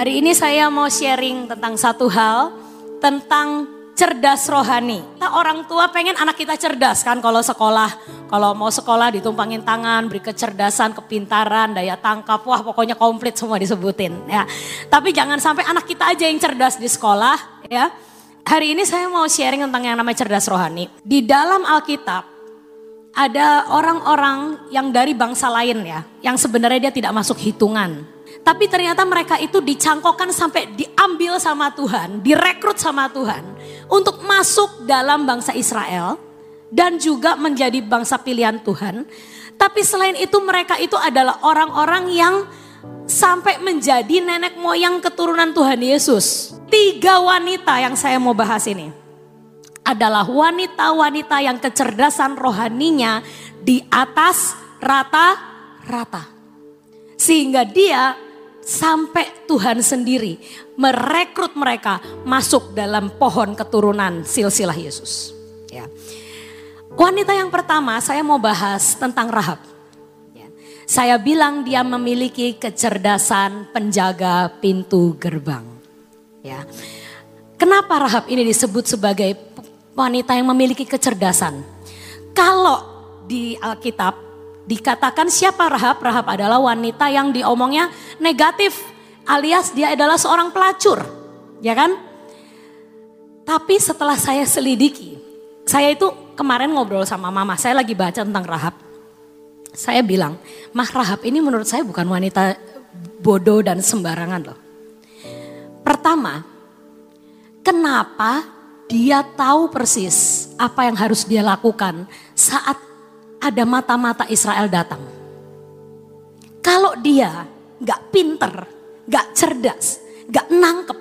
Hari ini saya mau sharing tentang satu hal, tentang cerdas rohani. Kita orang tua pengen anak kita cerdas kan kalau sekolah. Kalau mau sekolah ditumpangin tangan, beri kecerdasan, kepintaran, daya tangkap, wah pokoknya komplit semua disebutin ya. Tapi jangan sampai anak kita aja yang cerdas di sekolah ya. Hari ini saya mau sharing tentang yang namanya cerdas rohani. Di dalam Alkitab ada orang-orang yang dari bangsa lain ya, yang sebenarnya dia tidak masuk hitungan tapi ternyata mereka itu dicangkokkan sampai diambil sama Tuhan, direkrut sama Tuhan untuk masuk dalam bangsa Israel dan juga menjadi bangsa pilihan Tuhan. Tapi selain itu mereka itu adalah orang-orang yang sampai menjadi nenek moyang keturunan Tuhan Yesus. Tiga wanita yang saya mau bahas ini adalah wanita-wanita yang kecerdasan rohaninya di atas rata-rata. Sehingga dia sampai Tuhan sendiri merekrut mereka masuk dalam pohon keturunan silsilah Yesus. Ya. Wanita yang pertama saya mau bahas tentang Rahab. Ya. Saya bilang dia memiliki kecerdasan penjaga pintu gerbang. Ya. Kenapa Rahab ini disebut sebagai wanita yang memiliki kecerdasan? Kalau di Alkitab Dikatakan siapa Rahab? Rahab adalah wanita yang diomongnya negatif alias dia adalah seorang pelacur. Ya kan? Tapi setelah saya selidiki, saya itu kemarin ngobrol sama mama, saya lagi baca tentang Rahab. Saya bilang, Mah Rahab ini menurut saya bukan wanita bodoh dan sembarangan loh. Pertama, kenapa dia tahu persis apa yang harus dia lakukan saat ada mata-mata Israel datang. Kalau dia gak pinter, gak cerdas, gak nangkep,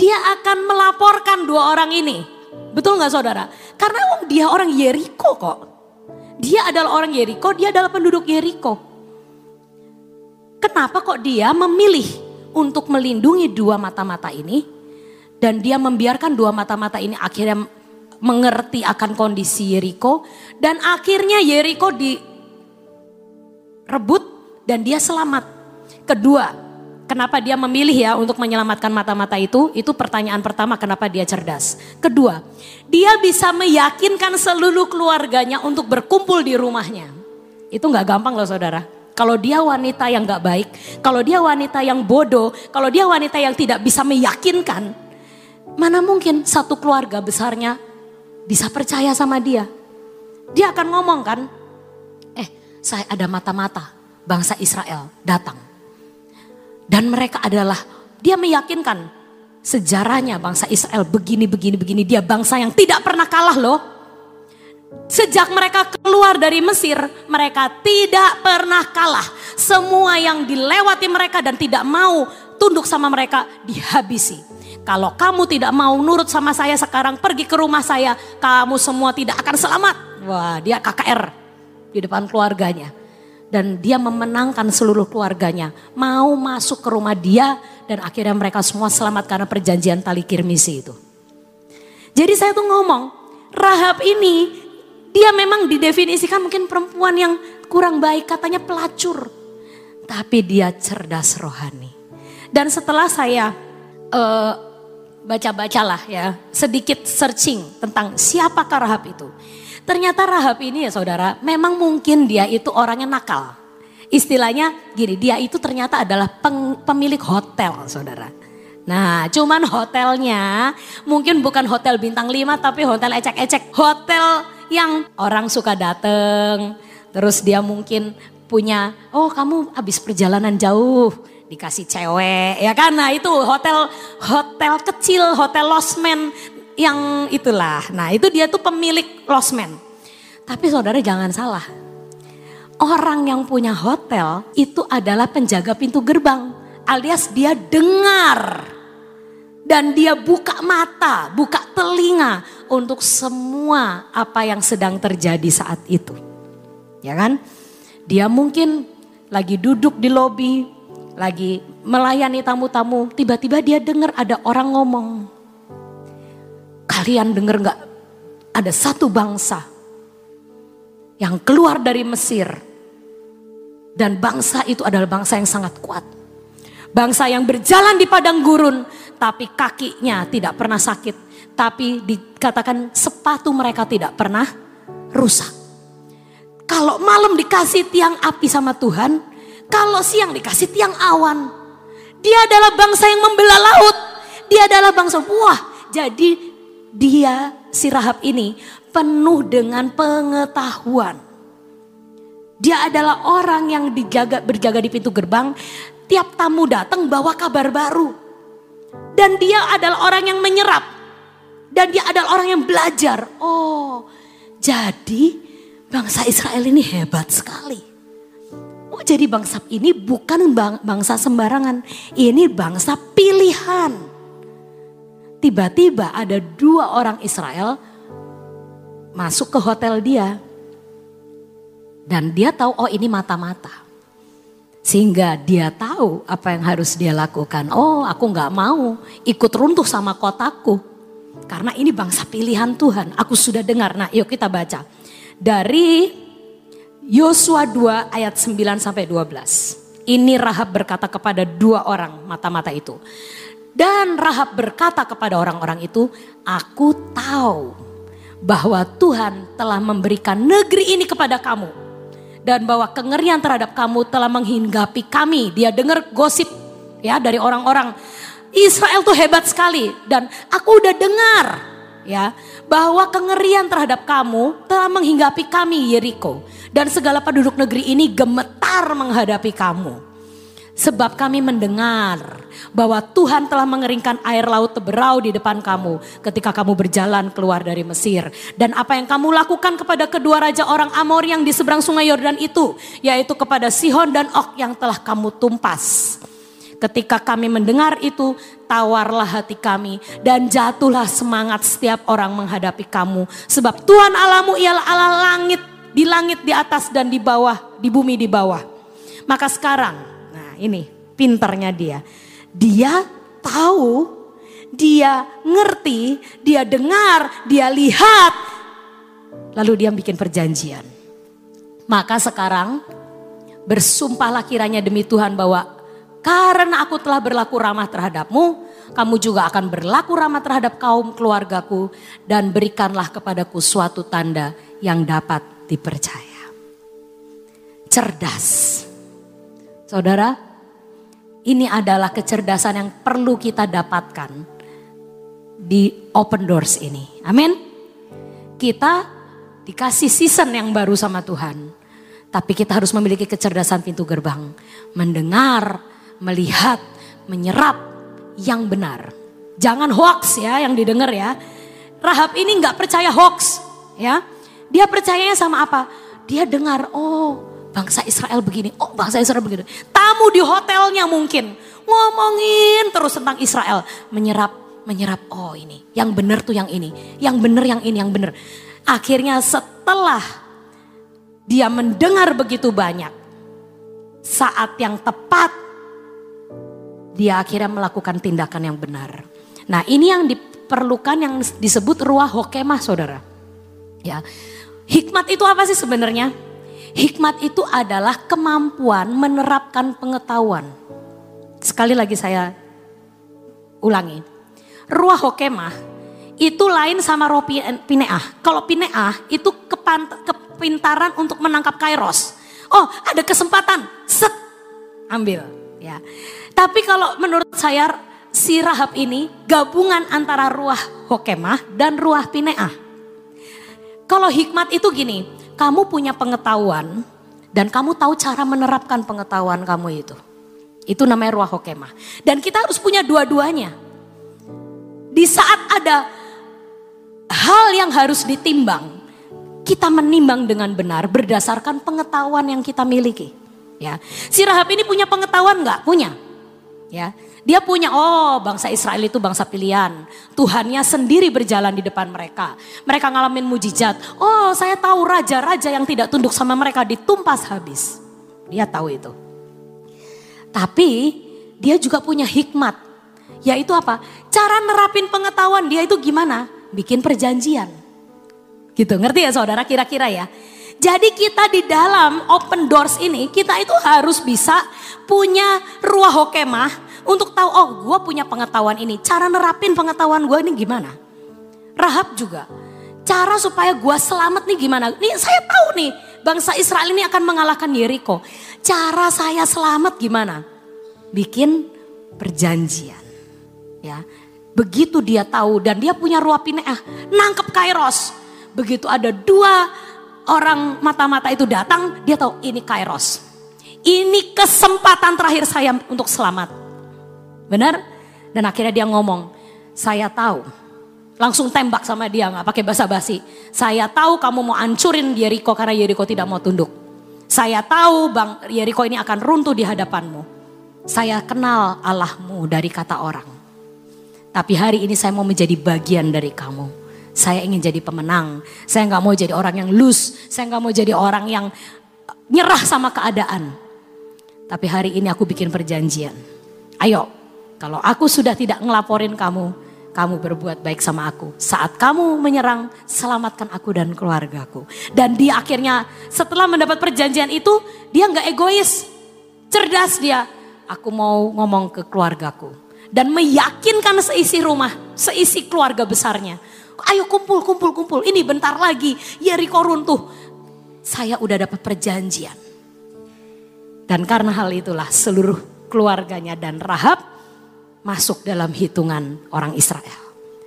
dia akan melaporkan dua orang ini. Betul gak saudara? Karena dia orang Yeriko kok. Dia adalah orang Yeriko, dia adalah penduduk Yeriko. Kenapa kok dia memilih untuk melindungi dua mata-mata ini? Dan dia membiarkan dua mata-mata ini akhirnya mengerti akan kondisi Yeriko dan akhirnya Yeriko direbut dan dia selamat. Kedua, kenapa dia memilih ya untuk menyelamatkan mata-mata itu? Itu pertanyaan pertama kenapa dia cerdas. Kedua, dia bisa meyakinkan seluruh keluarganya untuk berkumpul di rumahnya. Itu nggak gampang loh saudara. Kalau dia wanita yang nggak baik, kalau dia wanita yang bodoh, kalau dia wanita yang tidak bisa meyakinkan, mana mungkin satu keluarga besarnya bisa percaya sama dia. Dia akan ngomong kan, eh saya ada mata-mata bangsa Israel datang. Dan mereka adalah, dia meyakinkan sejarahnya bangsa Israel begini, begini, begini. Dia bangsa yang tidak pernah kalah loh. Sejak mereka keluar dari Mesir, mereka tidak pernah kalah. Semua yang dilewati mereka dan tidak mau tunduk sama mereka dihabisi. Kalau kamu tidak mau nurut sama saya sekarang pergi ke rumah saya, kamu semua tidak akan selamat. Wah, dia KKR di depan keluarganya. Dan dia memenangkan seluruh keluarganya. Mau masuk ke rumah dia dan akhirnya mereka semua selamat karena perjanjian tali kirmisi itu. Jadi saya tuh ngomong, Rahab ini dia memang didefinisikan mungkin perempuan yang kurang baik, katanya pelacur. Tapi dia cerdas rohani. Dan setelah saya uh, baca-bacalah ya, sedikit searching tentang siapakah Rahab itu. Ternyata Rahab ini ya saudara, memang mungkin dia itu orangnya nakal. Istilahnya gini, dia itu ternyata adalah peng, pemilik hotel saudara. Nah cuman hotelnya mungkin bukan hotel bintang 5 tapi hotel ecek-ecek. Hotel yang orang suka dateng, terus dia mungkin punya, oh kamu habis perjalanan jauh, dikasih cewek ya kan? Nah itu hotel hotel kecil hotel losmen yang itulah. Nah itu dia tuh pemilik losmen tapi saudara jangan salah. Orang yang punya hotel itu adalah penjaga pintu gerbang alias dia dengar. Dan dia buka mata, buka telinga untuk semua apa yang sedang terjadi saat itu. Ya kan? Dia mungkin lagi duduk di lobi, lagi melayani tamu-tamu, tiba-tiba dia dengar ada orang ngomong. Kalian dengar nggak? Ada satu bangsa yang keluar dari Mesir dan bangsa itu adalah bangsa yang sangat kuat. Bangsa yang berjalan di padang gurun, tapi kakinya tidak pernah sakit. Tapi dikatakan sepatu mereka tidak pernah rusak. Kalau malam dikasih tiang api sama Tuhan, kalau siang dikasih tiang awan. Dia adalah bangsa yang membelah laut. Dia adalah bangsa, wah jadi dia si Rahab ini penuh dengan pengetahuan. Dia adalah orang yang dijaga berjaga di pintu gerbang tiap tamu datang bawa kabar baru. Dan dia adalah orang yang menyerap. Dan dia adalah orang yang belajar. Oh, jadi bangsa Israel ini hebat sekali. Oh, jadi bangsa ini bukan bangsa sembarangan. Ini bangsa pilihan. Tiba-tiba ada dua orang Israel masuk ke hotel dia. Dan dia tahu, oh ini mata-mata. Sehingga dia tahu apa yang harus dia lakukan. Oh aku nggak mau ikut runtuh sama kotaku. Karena ini bangsa pilihan Tuhan. Aku sudah dengar. Nah yuk kita baca. Dari Yosua 2 ayat 9 sampai 12. Ini Rahab berkata kepada dua orang mata-mata itu. Dan Rahab berkata kepada orang-orang itu, aku tahu bahwa Tuhan telah memberikan negeri ini kepada kamu dan bahwa kengerian terhadap kamu telah menghinggapi kami. Dia dengar gosip ya dari orang-orang Israel tuh hebat sekali dan aku udah dengar ya bahwa kengerian terhadap kamu telah menghinggapi kami Yeriko dan segala penduduk negeri ini gemetar menghadapi kamu. Sebab kami mendengar bahwa Tuhan telah mengeringkan air laut teberau di depan kamu ketika kamu berjalan keluar dari Mesir. Dan apa yang kamu lakukan kepada kedua raja orang Amor yang di seberang sungai Yordan itu, yaitu kepada Sihon dan Ok yang telah kamu tumpas. Ketika kami mendengar itu, tawarlah hati kami dan jatuhlah semangat setiap orang menghadapi kamu. Sebab Tuhan alamu ialah Allah langit, di langit di atas dan di bawah, di bumi di bawah. Maka sekarang ini pinternya dia. Dia tahu, dia ngerti, dia dengar, dia lihat. Lalu dia bikin perjanjian. Maka sekarang bersumpahlah kiranya demi Tuhan bahwa karena aku telah berlaku ramah terhadapmu, kamu juga akan berlaku ramah terhadap kaum keluargaku dan berikanlah kepadaku suatu tanda yang dapat dipercaya. Cerdas. Saudara, ini adalah kecerdasan yang perlu kita dapatkan di open doors ini. Amin. Kita dikasih season yang baru sama Tuhan. Tapi kita harus memiliki kecerdasan pintu gerbang. Mendengar, melihat, menyerap yang benar. Jangan hoax ya yang didengar ya. Rahab ini nggak percaya hoax ya. Dia percayanya sama apa? Dia dengar, oh bangsa Israel begini, oh bangsa Israel begini. Tamu di hotelnya mungkin ngomongin terus tentang Israel, menyerap menyerap oh ini, yang benar tuh yang ini, yang benar yang ini, yang benar. Akhirnya setelah dia mendengar begitu banyak, saat yang tepat dia akhirnya melakukan tindakan yang benar. Nah ini yang diperlukan yang disebut ruah hokemah saudara. Ya, hikmat itu apa sih sebenarnya? Hikmat itu adalah kemampuan menerapkan pengetahuan. Sekali lagi saya ulangi. Ruah hokemah itu lain sama roh pineah. Kalau pineah itu kepintaran untuk menangkap kairos. Oh ada kesempatan, set, ambil. Ya. Tapi kalau menurut saya si Rahab ini gabungan antara ruah hokemah dan ruah pineah. Kalau hikmat itu gini, kamu punya pengetahuan dan kamu tahu cara menerapkan pengetahuan kamu itu. Itu namanya ruah hokemah. Dan kita harus punya dua-duanya. Di saat ada hal yang harus ditimbang, kita menimbang dengan benar berdasarkan pengetahuan yang kita miliki. Ya, si Rahab ini punya pengetahuan nggak? Punya. Ya, dia punya, oh bangsa Israel itu bangsa pilihan. Tuhannya sendiri berjalan di depan mereka. Mereka ngalamin mujizat. Oh saya tahu raja-raja yang tidak tunduk sama mereka ditumpas habis. Dia tahu itu. Tapi dia juga punya hikmat. Yaitu apa? Cara nerapin pengetahuan dia itu gimana? Bikin perjanjian. Gitu, ngerti ya saudara kira-kira ya? Jadi kita di dalam open doors ini, kita itu harus bisa punya ruah hokemah, Untuk tahu, oh gue punya pengetahuan ini. Cara nerapin pengetahuan gue ini gimana? Rahab juga. Cara supaya gue selamat nih gimana? Nih saya tahu nih bangsa Israel ini akan mengalahkan Yeriko. Cara saya selamat gimana? Bikin perjanjian. Ya, begitu dia tahu dan dia punya ruapineah, nangkep Kairos. Begitu ada dua orang mata-mata itu datang, dia tahu ini Kairos. Ini kesempatan terakhir saya untuk selamat. Benar? Dan akhirnya dia ngomong, saya tahu. Langsung tembak sama dia, nggak pakai basa-basi. Saya tahu kamu mau ancurin Yeriko karena Yeriko tidak mau tunduk. Saya tahu bang Yeriko ini akan runtuh di hadapanmu. Saya kenal Allahmu dari kata orang. Tapi hari ini saya mau menjadi bagian dari kamu. Saya ingin jadi pemenang. Saya nggak mau jadi orang yang loose. Saya nggak mau jadi orang yang nyerah sama keadaan. Tapi hari ini aku bikin perjanjian. Ayo, kalau aku sudah tidak ngelaporin kamu, kamu berbuat baik sama aku. Saat kamu menyerang, selamatkan aku dan keluargaku. Dan dia akhirnya setelah mendapat perjanjian itu, dia nggak egois. Cerdas dia. Aku mau ngomong ke keluargaku. Dan meyakinkan seisi rumah, seisi keluarga besarnya. Ayo kumpul, kumpul, kumpul. Ini bentar lagi, Yeriko runtuh. Saya udah dapat perjanjian dan karena hal itulah seluruh keluarganya dan Rahab masuk dalam hitungan orang Israel.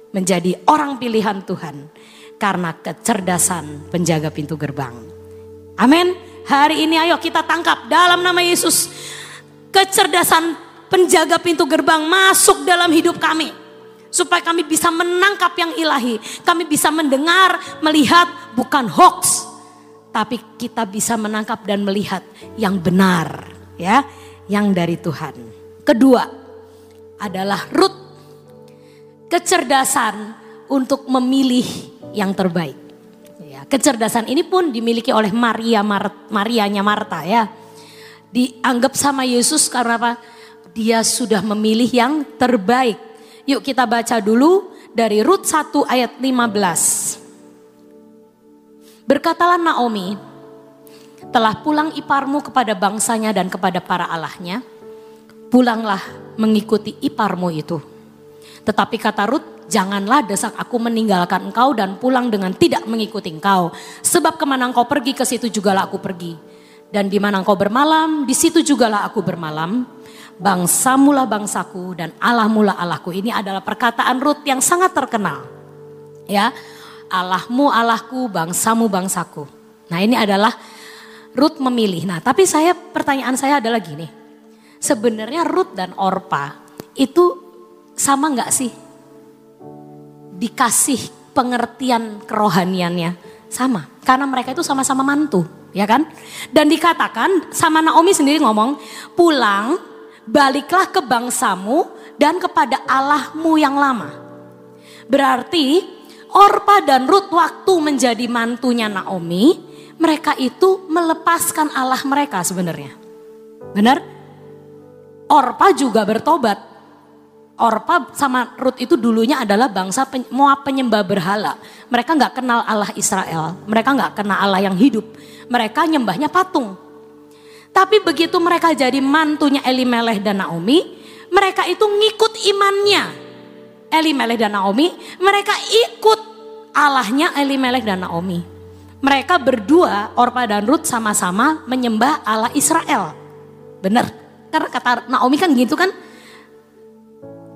Menjadi orang pilihan Tuhan karena kecerdasan penjaga pintu gerbang. Amin. Hari ini ayo kita tangkap dalam nama Yesus. Kecerdasan penjaga pintu gerbang masuk dalam hidup kami. Supaya kami bisa menangkap yang ilahi. Kami bisa mendengar, melihat bukan hoax tapi kita bisa menangkap dan melihat yang benar ya, yang dari Tuhan. Kedua adalah root kecerdasan untuk memilih yang terbaik. Ya, kecerdasan ini pun dimiliki oleh Maria Mar Marianya Marta ya. Dianggap sama Yesus karena apa? Dia sudah memilih yang terbaik. Yuk kita baca dulu dari Rut 1 ayat 15. Berkatalah Naomi, telah pulang iparmu kepada bangsanya dan kepada para allahnya, pulanglah mengikuti iparmu itu. Tetapi kata Rut, janganlah desak aku meninggalkan engkau dan pulang dengan tidak mengikuti engkau. Sebab ke mana engkau pergi, ke situ jugalah aku pergi. Dan di mana engkau bermalam, di situ jugalah aku bermalam. Bangsamulah bangsaku dan Allah mula Allahku. Ini adalah perkataan Rut yang sangat terkenal. Ya, Allahmu Allahku, bangsamu bangsaku. Nah ini adalah Ruth memilih. Nah tapi saya pertanyaan saya adalah gini. Sebenarnya Ruth dan Orpa itu sama nggak sih? Dikasih pengertian kerohaniannya sama. Karena mereka itu sama-sama mantu, ya kan? Dan dikatakan sama Naomi sendiri ngomong, pulang, baliklah ke bangsamu dan kepada Allahmu yang lama. Berarti Orpa dan Ruth waktu menjadi mantunya Naomi, mereka itu melepaskan Allah mereka sebenarnya. Benar? Orpa juga bertobat. Orpa sama Ruth itu dulunya adalah bangsa Moab penyembah berhala. Mereka nggak kenal Allah Israel. Mereka nggak kenal Allah yang hidup. Mereka nyembahnya patung. Tapi begitu mereka jadi mantunya Elimelech dan Naomi, mereka itu ngikut imannya. Elimelech dan Naomi, mereka ikut Allahnya Elimelech dan Naomi. Mereka berdua, Orpa dan Ruth sama-sama menyembah Allah Israel. Benar, karena kata Naomi kan gitu kan,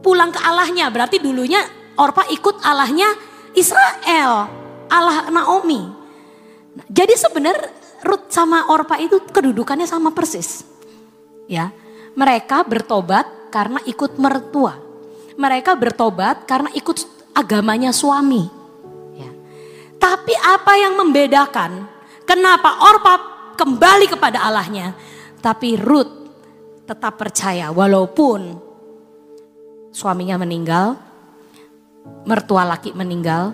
pulang ke Allahnya, berarti dulunya Orpa ikut Allahnya Israel, Allah Naomi. Jadi sebenarnya Ruth sama Orpa itu kedudukannya sama persis. Ya, mereka bertobat karena ikut mertua mereka bertobat karena ikut agamanya suami. Ya. Tapi apa yang membedakan? Kenapa Orpa kembali kepada Allahnya, tapi Ruth tetap percaya walaupun suaminya meninggal, mertua laki meninggal,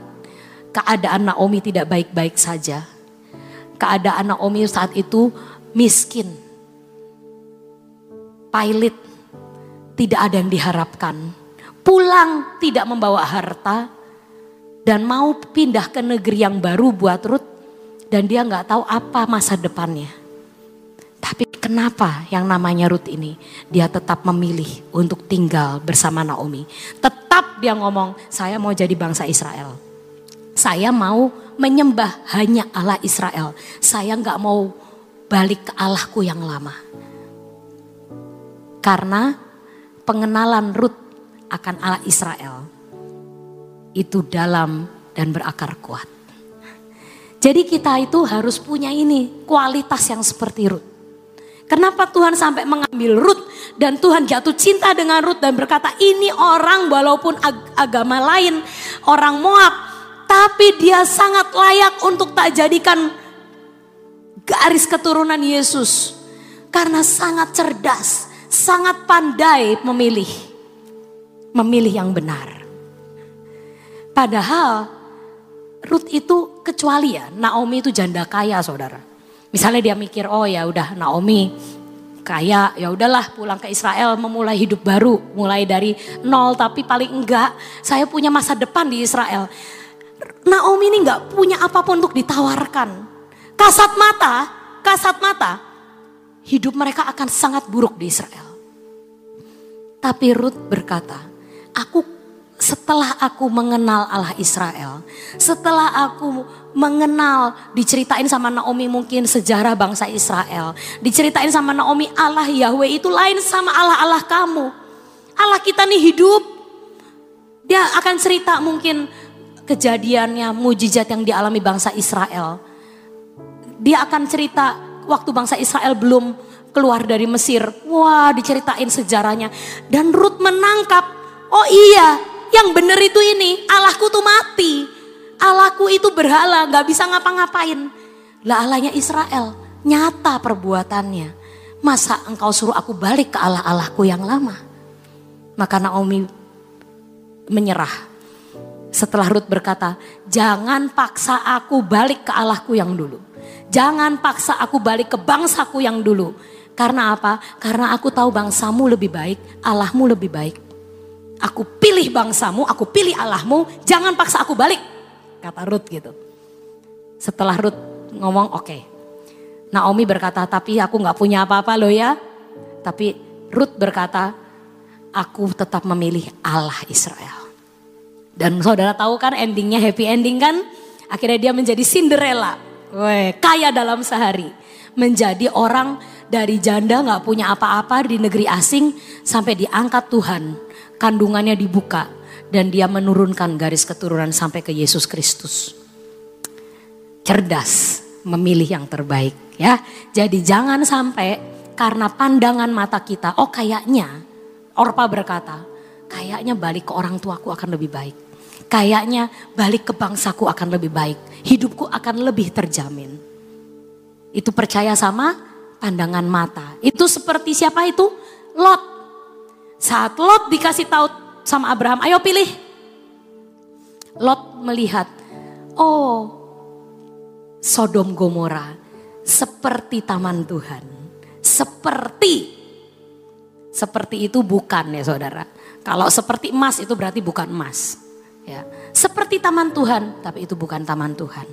keadaan Naomi tidak baik-baik saja. Keadaan Naomi saat itu miskin, pailit, tidak ada yang diharapkan pulang tidak membawa harta dan mau pindah ke negeri yang baru buat Ruth dan dia nggak tahu apa masa depannya. Tapi kenapa yang namanya Ruth ini dia tetap memilih untuk tinggal bersama Naomi. Tetap dia ngomong, saya mau jadi bangsa Israel. Saya mau menyembah hanya Allah Israel. Saya nggak mau balik ke Allahku yang lama. Karena pengenalan Ruth akan Allah Israel itu dalam dan berakar kuat. Jadi kita itu harus punya ini kualitas yang seperti Ruth. Kenapa Tuhan sampai mengambil Ruth dan Tuhan jatuh cinta dengan Ruth dan berkata ini orang walaupun ag agama lain orang Moab tapi dia sangat layak untuk tak jadikan garis keturunan Yesus karena sangat cerdas, sangat pandai memilih memilih yang benar. Padahal Ruth itu kecuali ya Naomi itu janda kaya saudara. Misalnya dia mikir, oh ya udah Naomi kaya, ya udahlah pulang ke Israel memulai hidup baru, mulai dari nol tapi paling enggak saya punya masa depan di Israel. Naomi ini enggak punya apa pun untuk ditawarkan. Kasat mata, kasat mata, hidup mereka akan sangat buruk di Israel. Tapi Ruth berkata, aku setelah aku mengenal Allah Israel, setelah aku mengenal, diceritain sama Naomi mungkin sejarah bangsa Israel, diceritain sama Naomi Allah Yahweh itu lain sama Allah-Allah kamu. Allah kita nih hidup, dia akan cerita mungkin kejadiannya, mujizat yang dialami bangsa Israel. Dia akan cerita waktu bangsa Israel belum keluar dari Mesir. Wah diceritain sejarahnya. Dan Ruth menangkap, oh iya yang benar itu ini, Allahku tuh mati. Allahku itu berhala, gak bisa ngapa-ngapain. Lah Allahnya Israel, nyata perbuatannya. Masa engkau suruh aku balik ke Allah-Allahku yang lama? Maka Naomi menyerah. Setelah Ruth berkata, jangan paksa aku balik ke Allahku yang dulu. Jangan paksa aku balik ke bangsaku yang dulu. Karena apa? Karena aku tahu bangsamu lebih baik, Allahmu lebih baik. Aku pilih bangsamu, aku pilih Allahmu, jangan paksa aku balik. Kata Ruth gitu. Setelah Ruth ngomong oke. Okay. Naomi berkata, tapi aku gak punya apa-apa loh ya. Tapi Ruth berkata, aku tetap memilih Allah Israel. Dan saudara tahu kan endingnya happy ending kan? Akhirnya dia menjadi Cinderella. Weh, kaya dalam sehari. Menjadi orang dari janda gak punya apa-apa di negeri asing sampai diangkat Tuhan kandungannya dibuka dan dia menurunkan garis keturunan sampai ke Yesus Kristus. Cerdas memilih yang terbaik ya. Jadi jangan sampai karena pandangan mata kita, oh kayaknya Orpa berkata, kayaknya balik ke orang tuaku akan lebih baik. Kayaknya balik ke bangsaku akan lebih baik. Hidupku akan lebih terjamin. Itu percaya sama pandangan mata. Itu seperti siapa itu? Lot saat Lot dikasih tahu sama Abraham, ayo pilih. Lot melihat, oh Sodom Gomora seperti taman Tuhan. Seperti. Seperti itu bukan ya saudara. Kalau seperti emas itu berarti bukan emas. Ya. Seperti taman Tuhan, tapi itu bukan taman Tuhan.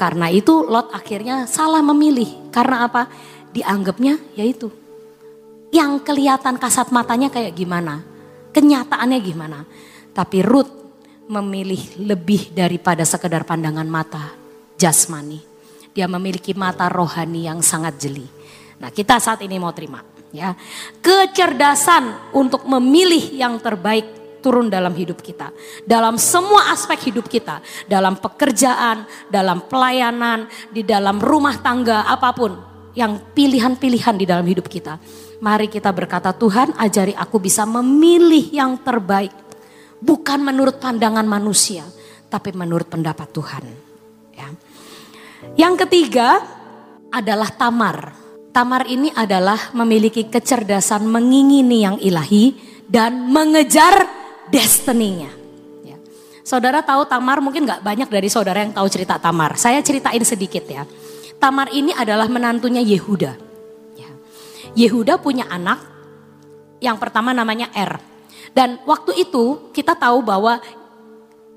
Karena itu Lot akhirnya salah memilih. Karena apa? Dianggapnya yaitu yang kelihatan kasat matanya kayak gimana, kenyataannya gimana. Tapi Ruth memilih lebih daripada sekedar pandangan mata jasmani. Dia memiliki mata rohani yang sangat jeli. Nah kita saat ini mau terima ya. Kecerdasan untuk memilih yang terbaik turun dalam hidup kita. Dalam semua aspek hidup kita. Dalam pekerjaan, dalam pelayanan, di dalam rumah tangga, apa pun. Yang pilihan-pilihan di dalam hidup kita Mari kita berkata, Tuhan ajari aku bisa memilih yang terbaik. Bukan menurut pandangan manusia, tapi menurut pendapat Tuhan. Ya. Yang ketiga adalah tamar. Tamar ini adalah memiliki kecerdasan mengingini yang ilahi dan mengejar destininya. Ya. Saudara tahu Tamar mungkin gak banyak dari saudara yang tahu cerita Tamar. Saya ceritain sedikit ya. Tamar ini adalah menantunya Yehuda. Yehuda punya anak yang pertama namanya Er. Dan waktu itu kita tahu bahwa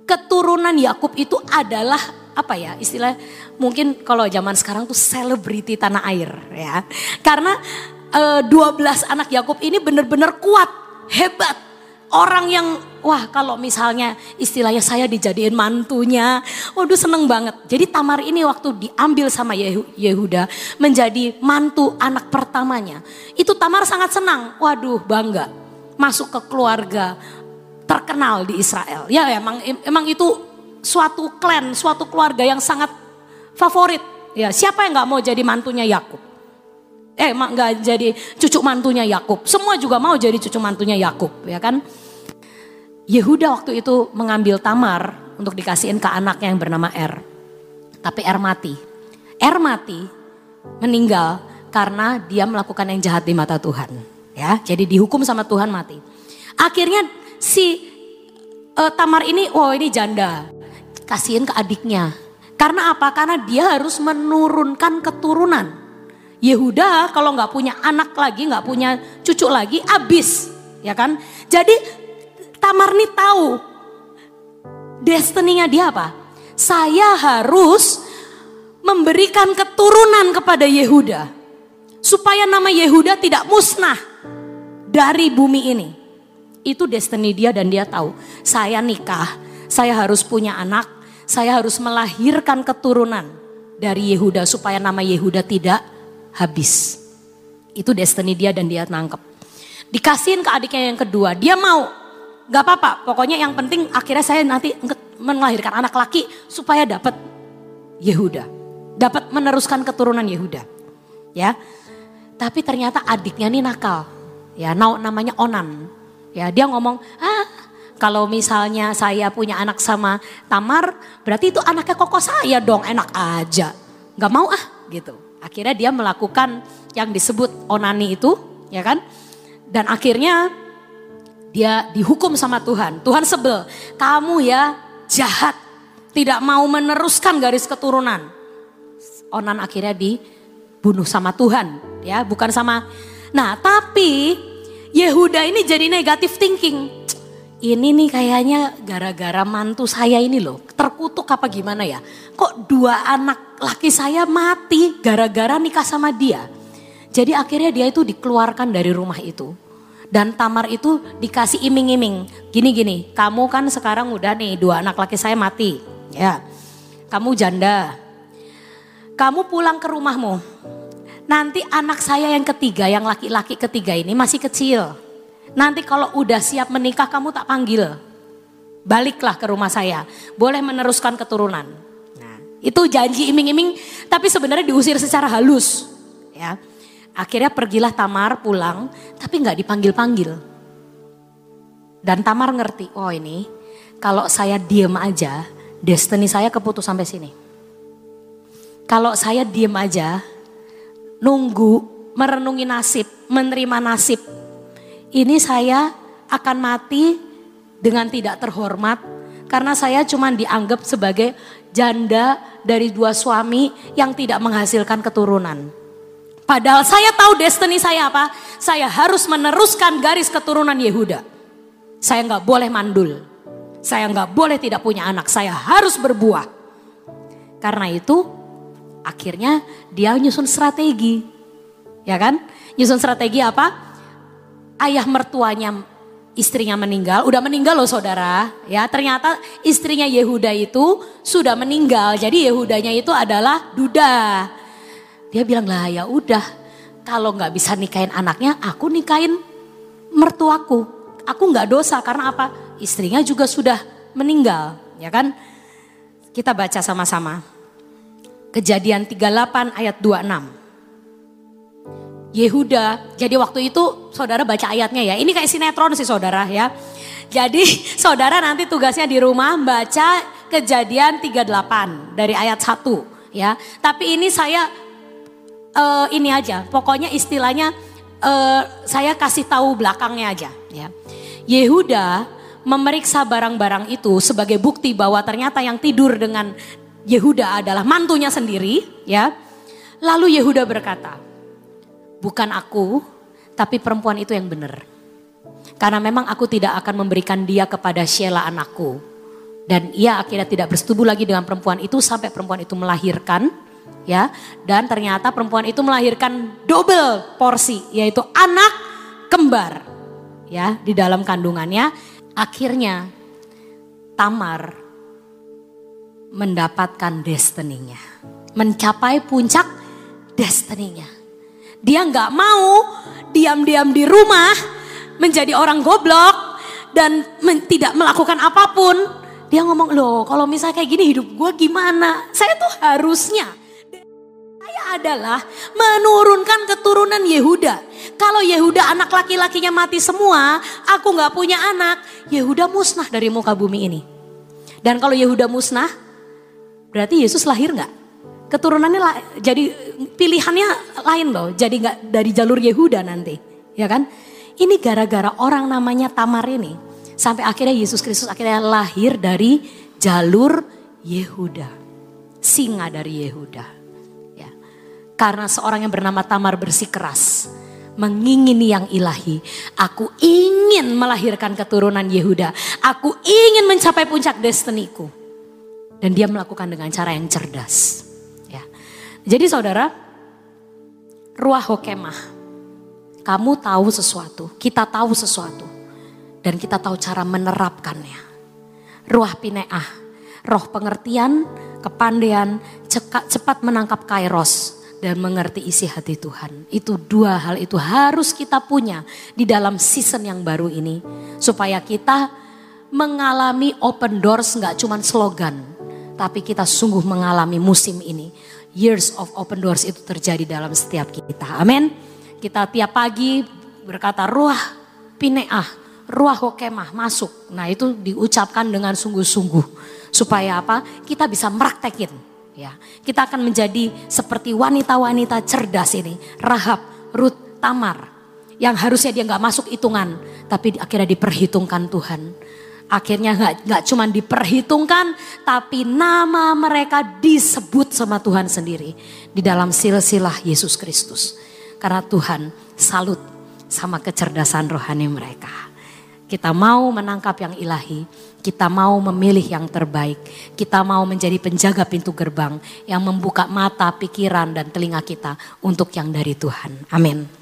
keturunan Yakub itu adalah apa ya istilah mungkin kalau zaman sekarang tuh selebriti tanah air ya. Karena e, 12 anak Yakub ini benar-benar kuat, hebat. Orang yang wah kalau misalnya istilahnya saya dijadiin mantunya, waduh seneng banget. Jadi Tamar ini waktu diambil sama Yehuda menjadi mantu anak pertamanya. Itu Tamar sangat senang, waduh bangga. Masuk ke keluarga terkenal di Israel. Ya emang emang itu suatu klan, suatu keluarga yang sangat favorit. Ya siapa yang nggak mau jadi mantunya Yakub? Eh nggak jadi cucu mantunya Yakub. Semua juga mau jadi cucu mantunya Yakub, ya kan? Yehuda waktu itu mengambil Tamar untuk dikasihin ke anaknya yang bernama Er. Tapi Er mati. Er mati meninggal karena dia melakukan yang jahat di mata Tuhan. Ya, jadi dihukum sama Tuhan mati. Akhirnya si uh, Tamar ini, wow ini janda, kasihin ke adiknya. Karena apa? Karena dia harus menurunkan keturunan. Yehuda kalau nggak punya anak lagi, nggak punya cucu lagi, abis, ya kan? Jadi Tamar nih tahu destininya dia apa? Saya harus memberikan keturunan kepada Yehuda supaya nama Yehuda tidak musnah dari bumi ini. Itu destiny dia dan dia tahu. Saya nikah, saya harus punya anak, saya harus melahirkan keturunan dari Yehuda supaya nama Yehuda tidak habis. Itu destiny dia dan dia nangkep. Dikasihin ke adiknya yang kedua, dia mau. Gak apa-apa, pokoknya yang penting akhirnya saya nanti melahirkan anak laki supaya dapat Yehuda. Dapat meneruskan keturunan Yehuda. Ya. Tapi ternyata adiknya ini nakal. Ya, namanya Onan. Ya, dia ngomong, "Ah, kalau misalnya saya punya anak sama Tamar, berarti itu anaknya koko saya dong, enak aja." Gak mau ah, gitu. Akhirnya dia melakukan yang disebut onani itu, ya kan? Dan akhirnya dia dihukum sama Tuhan. Tuhan sebel, kamu ya jahat, tidak mau meneruskan garis keturunan. Onan akhirnya dibunuh sama Tuhan, ya, bukan sama. Nah, tapi Yehuda ini jadi negatif thinking ini nih kayaknya gara-gara mantu saya ini loh terkutuk apa gimana ya. Kok dua anak laki saya mati gara-gara nikah sama dia. Jadi akhirnya dia itu dikeluarkan dari rumah itu. Dan Tamar itu dikasih iming-iming. Gini-gini, kamu kan sekarang udah nih dua anak laki saya mati. Ya, kamu janda. Kamu pulang ke rumahmu. Nanti anak saya yang ketiga, yang laki-laki ketiga ini masih kecil Nanti kalau udah siap menikah kamu tak panggil. Baliklah ke rumah saya. Boleh meneruskan keturunan. Nah, itu janji iming-iming tapi sebenarnya diusir secara halus. Ya. Akhirnya pergilah Tamar pulang tapi nggak dipanggil-panggil. Dan Tamar ngerti, oh ini kalau saya diem aja, destiny saya keputus sampai sini. Kalau saya diem aja, nunggu, merenungi nasib, menerima nasib, ini saya akan mati dengan tidak terhormat karena saya cuma dianggap sebagai janda dari dua suami yang tidak menghasilkan keturunan. Padahal saya tahu destiny saya apa? Saya harus meneruskan garis keturunan Yehuda. Saya nggak boleh mandul. Saya nggak boleh tidak punya anak. Saya harus berbuah. Karena itu akhirnya dia nyusun strategi. Ya kan? Nyusun strategi apa? Ayah mertuanya istrinya meninggal, udah meninggal loh saudara, ya ternyata istrinya Yehuda itu sudah meninggal, jadi Yehudanya itu adalah duda. Dia bilang lah ya udah, kalau nggak bisa nikahin anaknya, aku nikahin mertuaku. Aku nggak dosa karena apa? Istrinya juga sudah meninggal, ya kan? Kita baca sama-sama. Kejadian 38 ayat 26. Yehuda. Jadi waktu itu saudara baca ayatnya ya. Ini kayak sinetron sih saudara ya. Jadi saudara nanti tugasnya di rumah baca kejadian 38 dari ayat 1 ya. Tapi ini saya uh, ini aja. Pokoknya istilahnya uh, saya kasih tahu belakangnya aja ya. Yehuda memeriksa barang-barang itu sebagai bukti bahwa ternyata yang tidur dengan Yehuda adalah mantunya sendiri ya. Lalu Yehuda berkata, bukan aku, tapi perempuan itu yang benar. Karena memang aku tidak akan memberikan dia kepada Sheila anakku. Dan ia akhirnya tidak bersetubuh lagi dengan perempuan itu sampai perempuan itu melahirkan ya. Dan ternyata perempuan itu melahirkan double porsi yaitu anak kembar ya di dalam kandungannya. Akhirnya Tamar mendapatkan destininya, mencapai puncak destininya. Dia nggak mau diam-diam di rumah menjadi orang goblok dan men tidak melakukan apa pun. Dia ngomong, loh kalau misalnya kayak gini hidup gue gimana? Saya tuh harusnya saya adalah menurunkan keturunan Yehuda. Kalau Yehuda anak laki-lakinya mati semua, aku nggak punya anak, Yehuda musnah dari muka bumi ini. Dan kalau Yehuda musnah, berarti Yesus lahir nggak? Keturunannya lah, jadi pilihannya lain loh, jadi nggak dari jalur Yehuda nanti, ya kan? Ini gara-gara orang namanya Tamar ini, sampai akhirnya Yesus Kristus akhirnya lahir dari jalur Yehuda, singa dari Yehuda. Karena seorang yang bernama Tamar bersikeras. Mengingini yang ilahi. Aku ingin melahirkan keturunan Yehuda. Aku ingin mencapai puncak destiniku. Dan dia melakukan dengan cara yang cerdas. Jadi saudara, ruah hokemah. Kamu tahu sesuatu, kita tahu sesuatu. Dan kita tahu cara menerapkannya. Ruah pineah, roh pengertian, kepandaian, cepat menangkap kairos dan mengerti isi hati Tuhan. Itu dua hal itu harus kita punya di dalam season yang baru ini. Supaya kita mengalami open doors nggak cuma slogan. Tapi kita sungguh mengalami musim ini. Years of open doors itu terjadi dalam setiap kita. Amin. Kita tiap pagi berkata ruah pineah, ruah hokemah masuk. Nah itu diucapkan dengan sungguh-sungguh. Supaya apa? Kita bisa meraktekin Ya, kita akan menjadi seperti wanita-wanita cerdas ini, Rahab, Ruth, Tamar, yang harusnya dia nggak masuk hitungan, tapi akhirnya diperhitungkan Tuhan. Akhirnya nggak nggak cuma diperhitungkan, tapi nama mereka disebut sama Tuhan sendiri di dalam silsilah Yesus Kristus. Karena Tuhan salut sama kecerdasan rohani mereka. Kita mau menangkap yang ilahi, kita mau memilih yang terbaik, kita mau menjadi penjaga pintu gerbang yang membuka mata, pikiran, dan telinga kita untuk yang dari Tuhan. Amin.